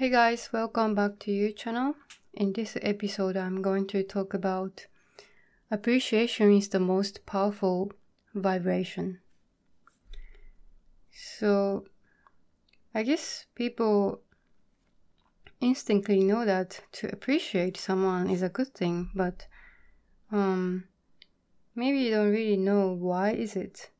Hey guys, welcome back to your channel. In this episode, I'm going to talk about appreciation is the most powerful vibration. So, I guess people instantly know that to appreciate someone is a good thing, but um, maybe you don't really know why is it.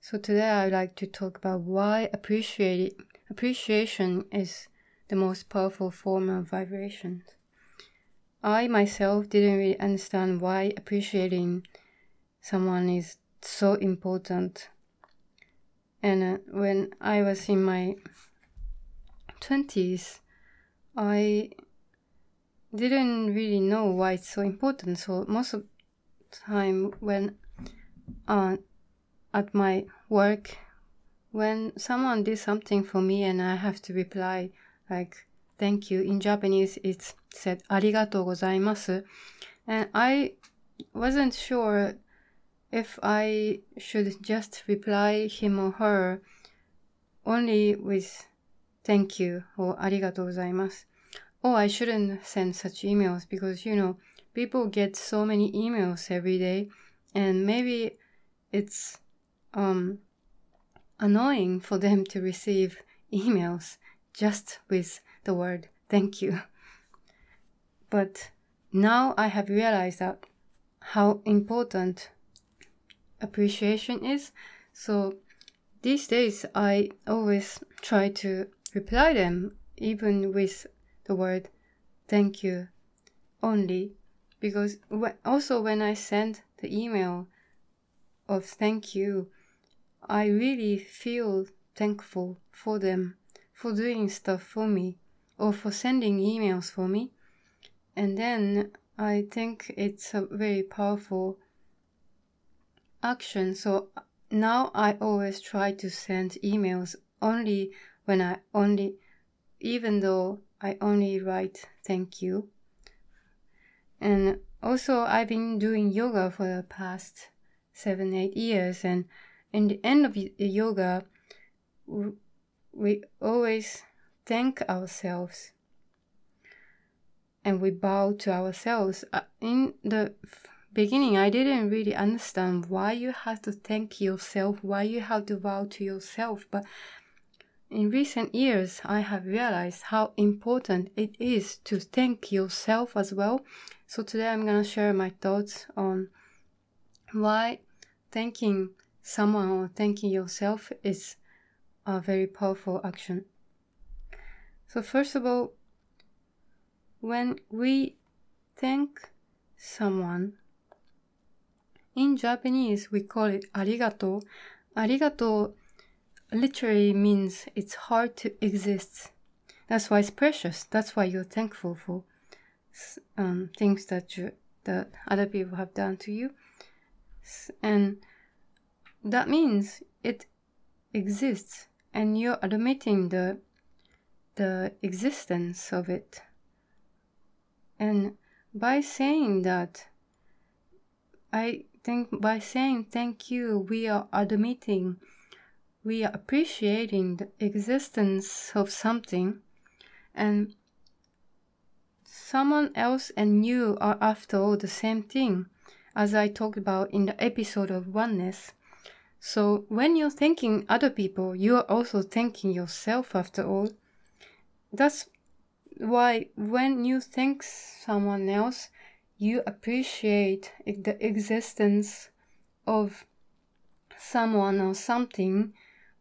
So today I'd like to talk about why appreciate appreciation is the most powerful form of vibration. I myself didn't really understand why appreciating someone is so important. And uh, when I was in my 20s, I didn't really know why it's so important. So most of the time when uh, at my work, when someone did something for me and I have to reply like thank you. In Japanese, it's said arigatou gozaimasu. And I wasn't sure if I should just reply him or her only with thank you or gozaimasu. Or I shouldn't send such emails because, you know, people get so many emails every day and maybe it's um, annoying for them to receive emails just with the word thank you. But now I have realized that how important appreciation is. So these days I always try to reply them even with the word thank you only because also when I send the email of thank you I really feel thankful for them for doing stuff for me or for sending emails for me. And then I think it's a very powerful action. So now I always try to send emails only when I only, even though I only write thank you. And also, I've been doing yoga for the past seven, eight years. And in the end of yoga, we always thank ourselves and we bow to ourselves. Uh, in the beginning, I didn't really understand why you have to thank yourself, why you have to bow to yourself. But in recent years, I have realized how important it is to thank yourself as well. So today I'm going to share my thoughts on why thanking someone or thanking yourself is a very powerful action. So, first of all, when we thank someone, in Japanese we call it arigato. Arigato literally means it's hard to exist. That's why it's precious. That's why you're thankful for um, things that you, that other people have done to you, and that means it exists and you're admitting the the existence of it. And by saying that i think by saying thank you we are admitting we are appreciating the existence of something and someone else and you are after all the same thing. As i talked about in the episode of oneness so when you're thanking other people, you're also thanking yourself after all. That's why when you thank someone else, you appreciate the existence of someone or something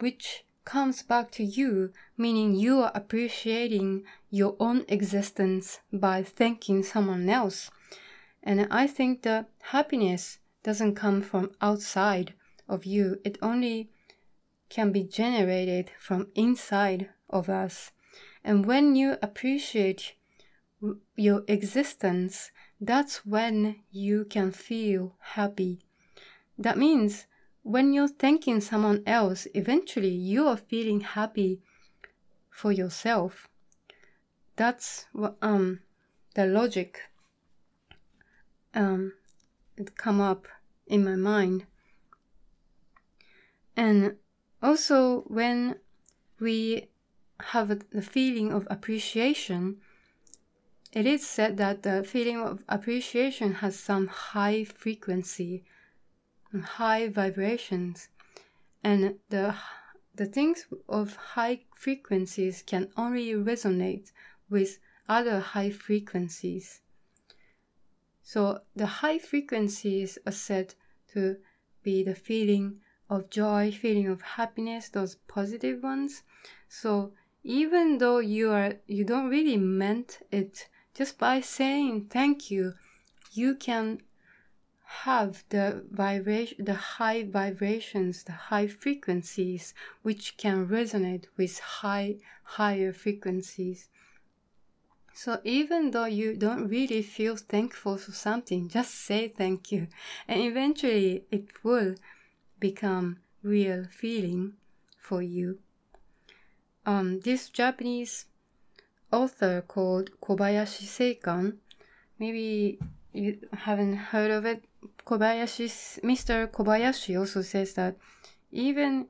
which comes back to you, meaning you are appreciating your own existence by thanking someone else. And I think that happiness doesn't come from outside of you, it only can be generated from inside of us. And when you appreciate your existence, that's when you can feel happy. That means when you're thanking someone else, eventually you are feeling happy for yourself. That's what um the logic um it come up in my mind. And also, when we have the feeling of appreciation, it is said that the feeling of appreciation has some high frequency, high vibrations, and the the things of high frequencies can only resonate with other high frequencies. So the high frequencies are said to be the feeling of joy, feeling of happiness, those positive ones. So even though you are you don't really meant it just by saying thank you you can have the vibration the high vibrations the high frequencies which can resonate with high higher frequencies so even though you don't really feel thankful for something just say thank you and eventually it will become real feeling for you um, this Japanese author called Kobayashi Seikan. Maybe you haven't heard of it. Kobayashi, Mr. Kobayashi also says that even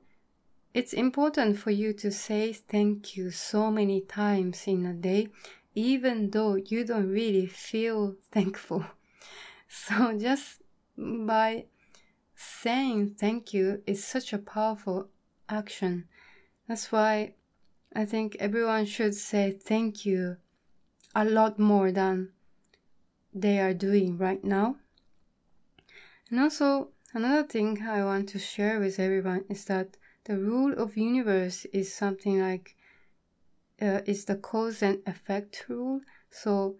it's important for you to say thank you so many times in a day, even though you don't really feel thankful. So just by saying thank you is such a powerful action. That's why I think everyone should say thank you a lot more than they are doing right now. And also, another thing I want to share with everyone is that the rule of universe is something like uh, is the cause and effect rule. So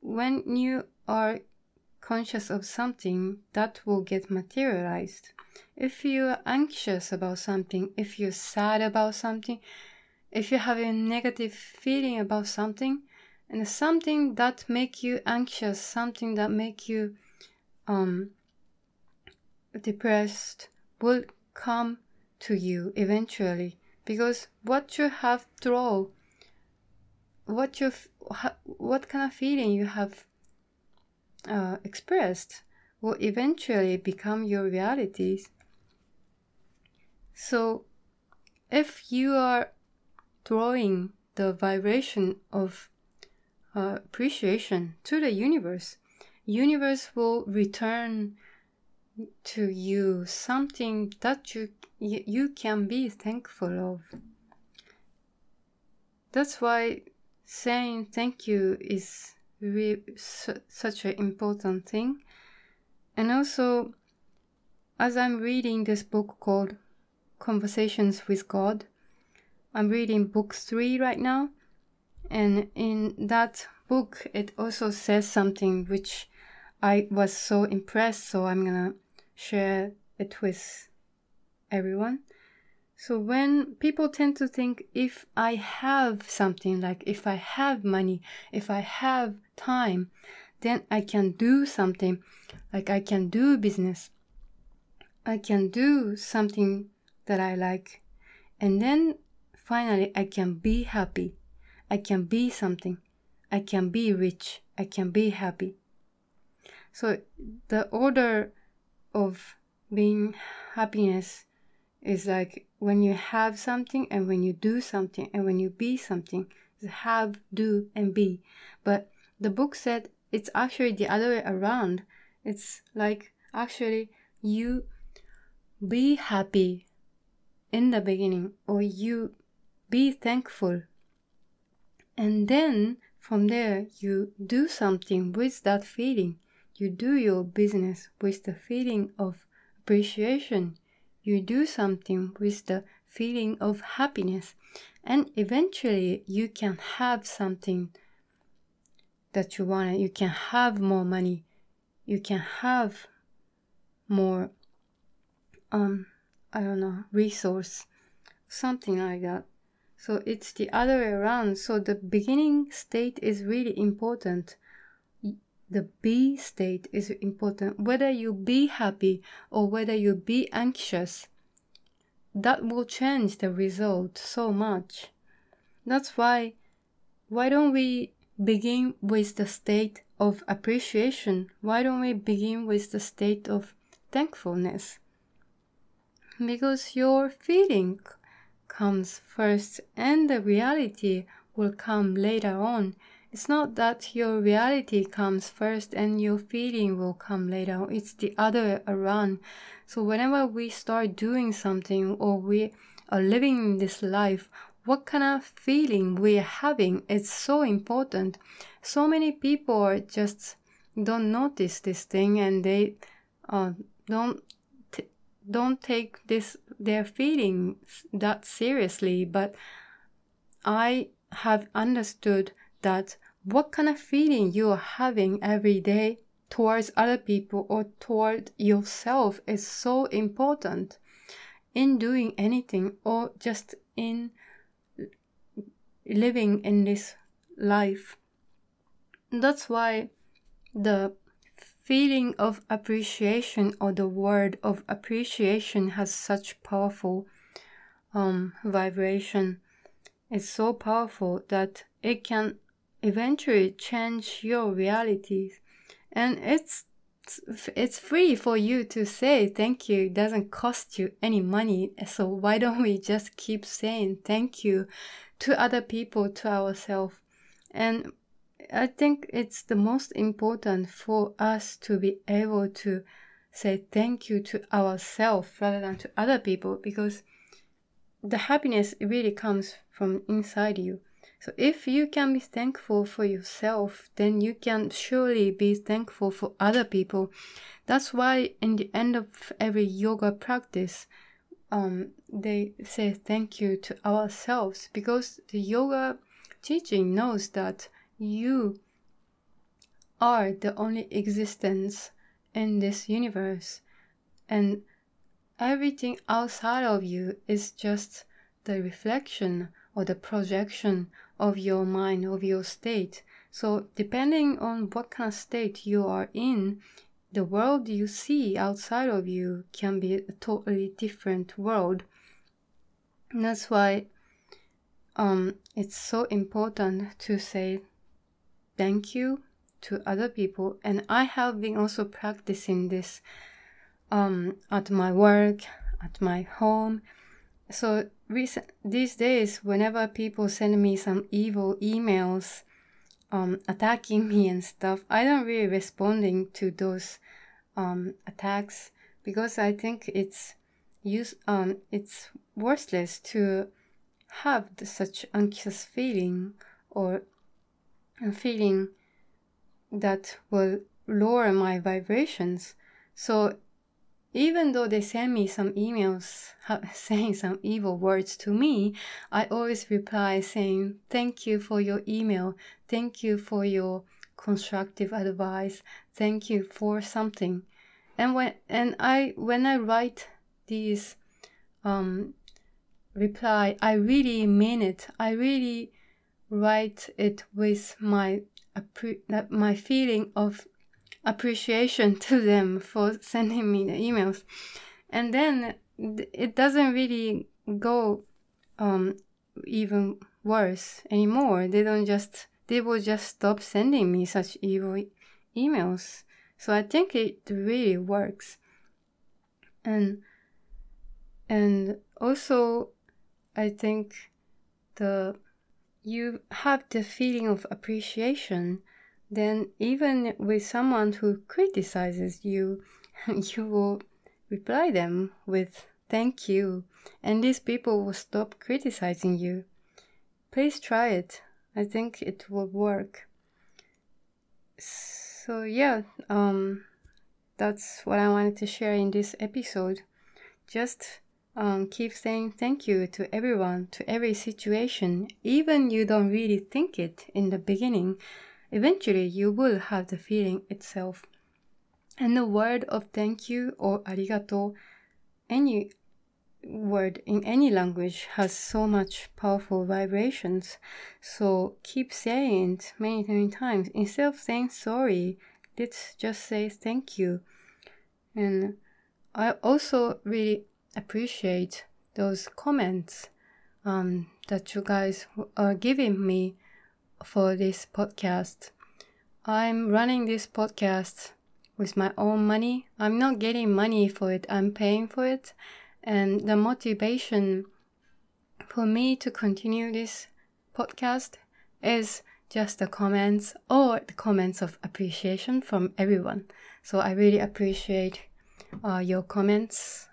when you are conscious of something, that will get materialized. If you're anxious about something, if you're sad about something, if you have a negative feeling about something and something that make you anxious something that make you um, depressed will come to you eventually because what you have through what you what kind of feeling you have uh, expressed will eventually become your realities so if you are drawing the vibration of uh, appreciation to the universe, universe will return to you something that you you can be thankful of. That's why saying thank you is re- su- such an important thing. And also, as I'm reading this book called Conversations with God, I'm reading book three right now, and in that book, it also says something which I was so impressed, so I'm gonna share it with everyone. So when people tend to think if I have something like if I have money, if I have time, then I can do something like I can do business. I can do something that I like. And then Finally, I can be happy. I can be something. I can be rich. I can be happy. So the order of being happiness is like when you have something and when you do something and when you be something. Have, do, and be. But the book said it's actually the other way around. It's like actually you be happy in the beginning or you be thankful. And then from there, you do something with that feeling. You do your business with the feeling of appreciation. You do something with the feeling of happiness. And eventually, you can have something that you want. You can have more money. You can have more, um, I don't know, resource, something like that. So it's the other way around. So the beginning state is really important. The be state is important. Whether you be happy or whether you be anxious, that will change the result so much. That's why, why don't we begin with the state of appreciation? Why don't we begin with the state of thankfulness? Because your feeling comes first and the reality will come later on. It's not that your reality comes first and your feeling will come later. It's the other around. So whenever we start doing something or we are living this life, what kind of feeling we're having is so important. So many people just don't notice this thing and they uh, don't don't take this their feelings that seriously. But I have understood that what kind of feeling you are having every day towards other people or toward yourself is so important in doing anything or just in living in this life. That's why the feeling of appreciation or the word of appreciation has such powerful um, vibration. It's so powerful that it can eventually change your realities. And it's it's free for you to say thank you. It doesn't cost you any money. So why don't we just keep saying thank you to other people, to ourselves? And I think it's the most important for us to be able to say thank you to ourselves rather than to other people because the happiness really comes from inside you. So if you can be thankful for yourself, then you can surely be thankful for other people. That's why in the end of every yoga practice, um, they say thank you to ourselves because the yoga teaching knows that you are the only existence in this universe and everything outside of you is just the reflection or the projection of your mind, of your state. So, depending on what kind of state you are in, the world you see outside of you can be a totally different world. And that's why um, it's so important to say thank you to other people. And I have been also practicing this um, at my work, at my home. So recent these days, whenever people send me some evil emails, um, attacking me and stuff, I don't really responding to those um, attacks because I think it's use um it's worthless to have such anxious feeling or a feeling that will lower my vibrations. So even though they send me some emails saying some evil words to me, I always reply saying, Thank you for your email. Thank you for your constructive advice. Thank you for something. And when and I when I write these um reply, I really mean it. I really write it with my my feeling of appreciation to them for sending me the emails. And then it doesn't really go um, even worse anymore. They don't just, they will just stop sending me such evil emails. So I think it really works. And, and also, I think the, you have the feeling of appreciation then even with someone who criticizes you, you will reply them with thank you, and these people will stop criticizing you. Please try it. I think it will work. So yeah, um, that's what I wanted to share in this episode. Just um, keep saying thank you to everyone, to every situation, even you don't really think it in the beginning eventually you will have the feeling itself. And the word of thank you or arigato, any word in any language has so much powerful vibrations. So keep saying it many, many times. Instead of saying sorry, let's just say thank you. And I also really appreciate those comments um, that you guys are giving me for this podcast. I'm running this podcast with my own money. I'm not getting money for it, I'm paying for it. And the motivation for me to continue this podcast is just the comments or the comments of appreciation from everyone. So I really appreciate uh, your comments.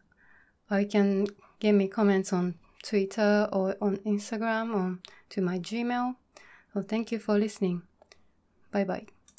You can give me comments on Twitter or on Instagram or to my Gmail. So thank you for listening. Bye bye.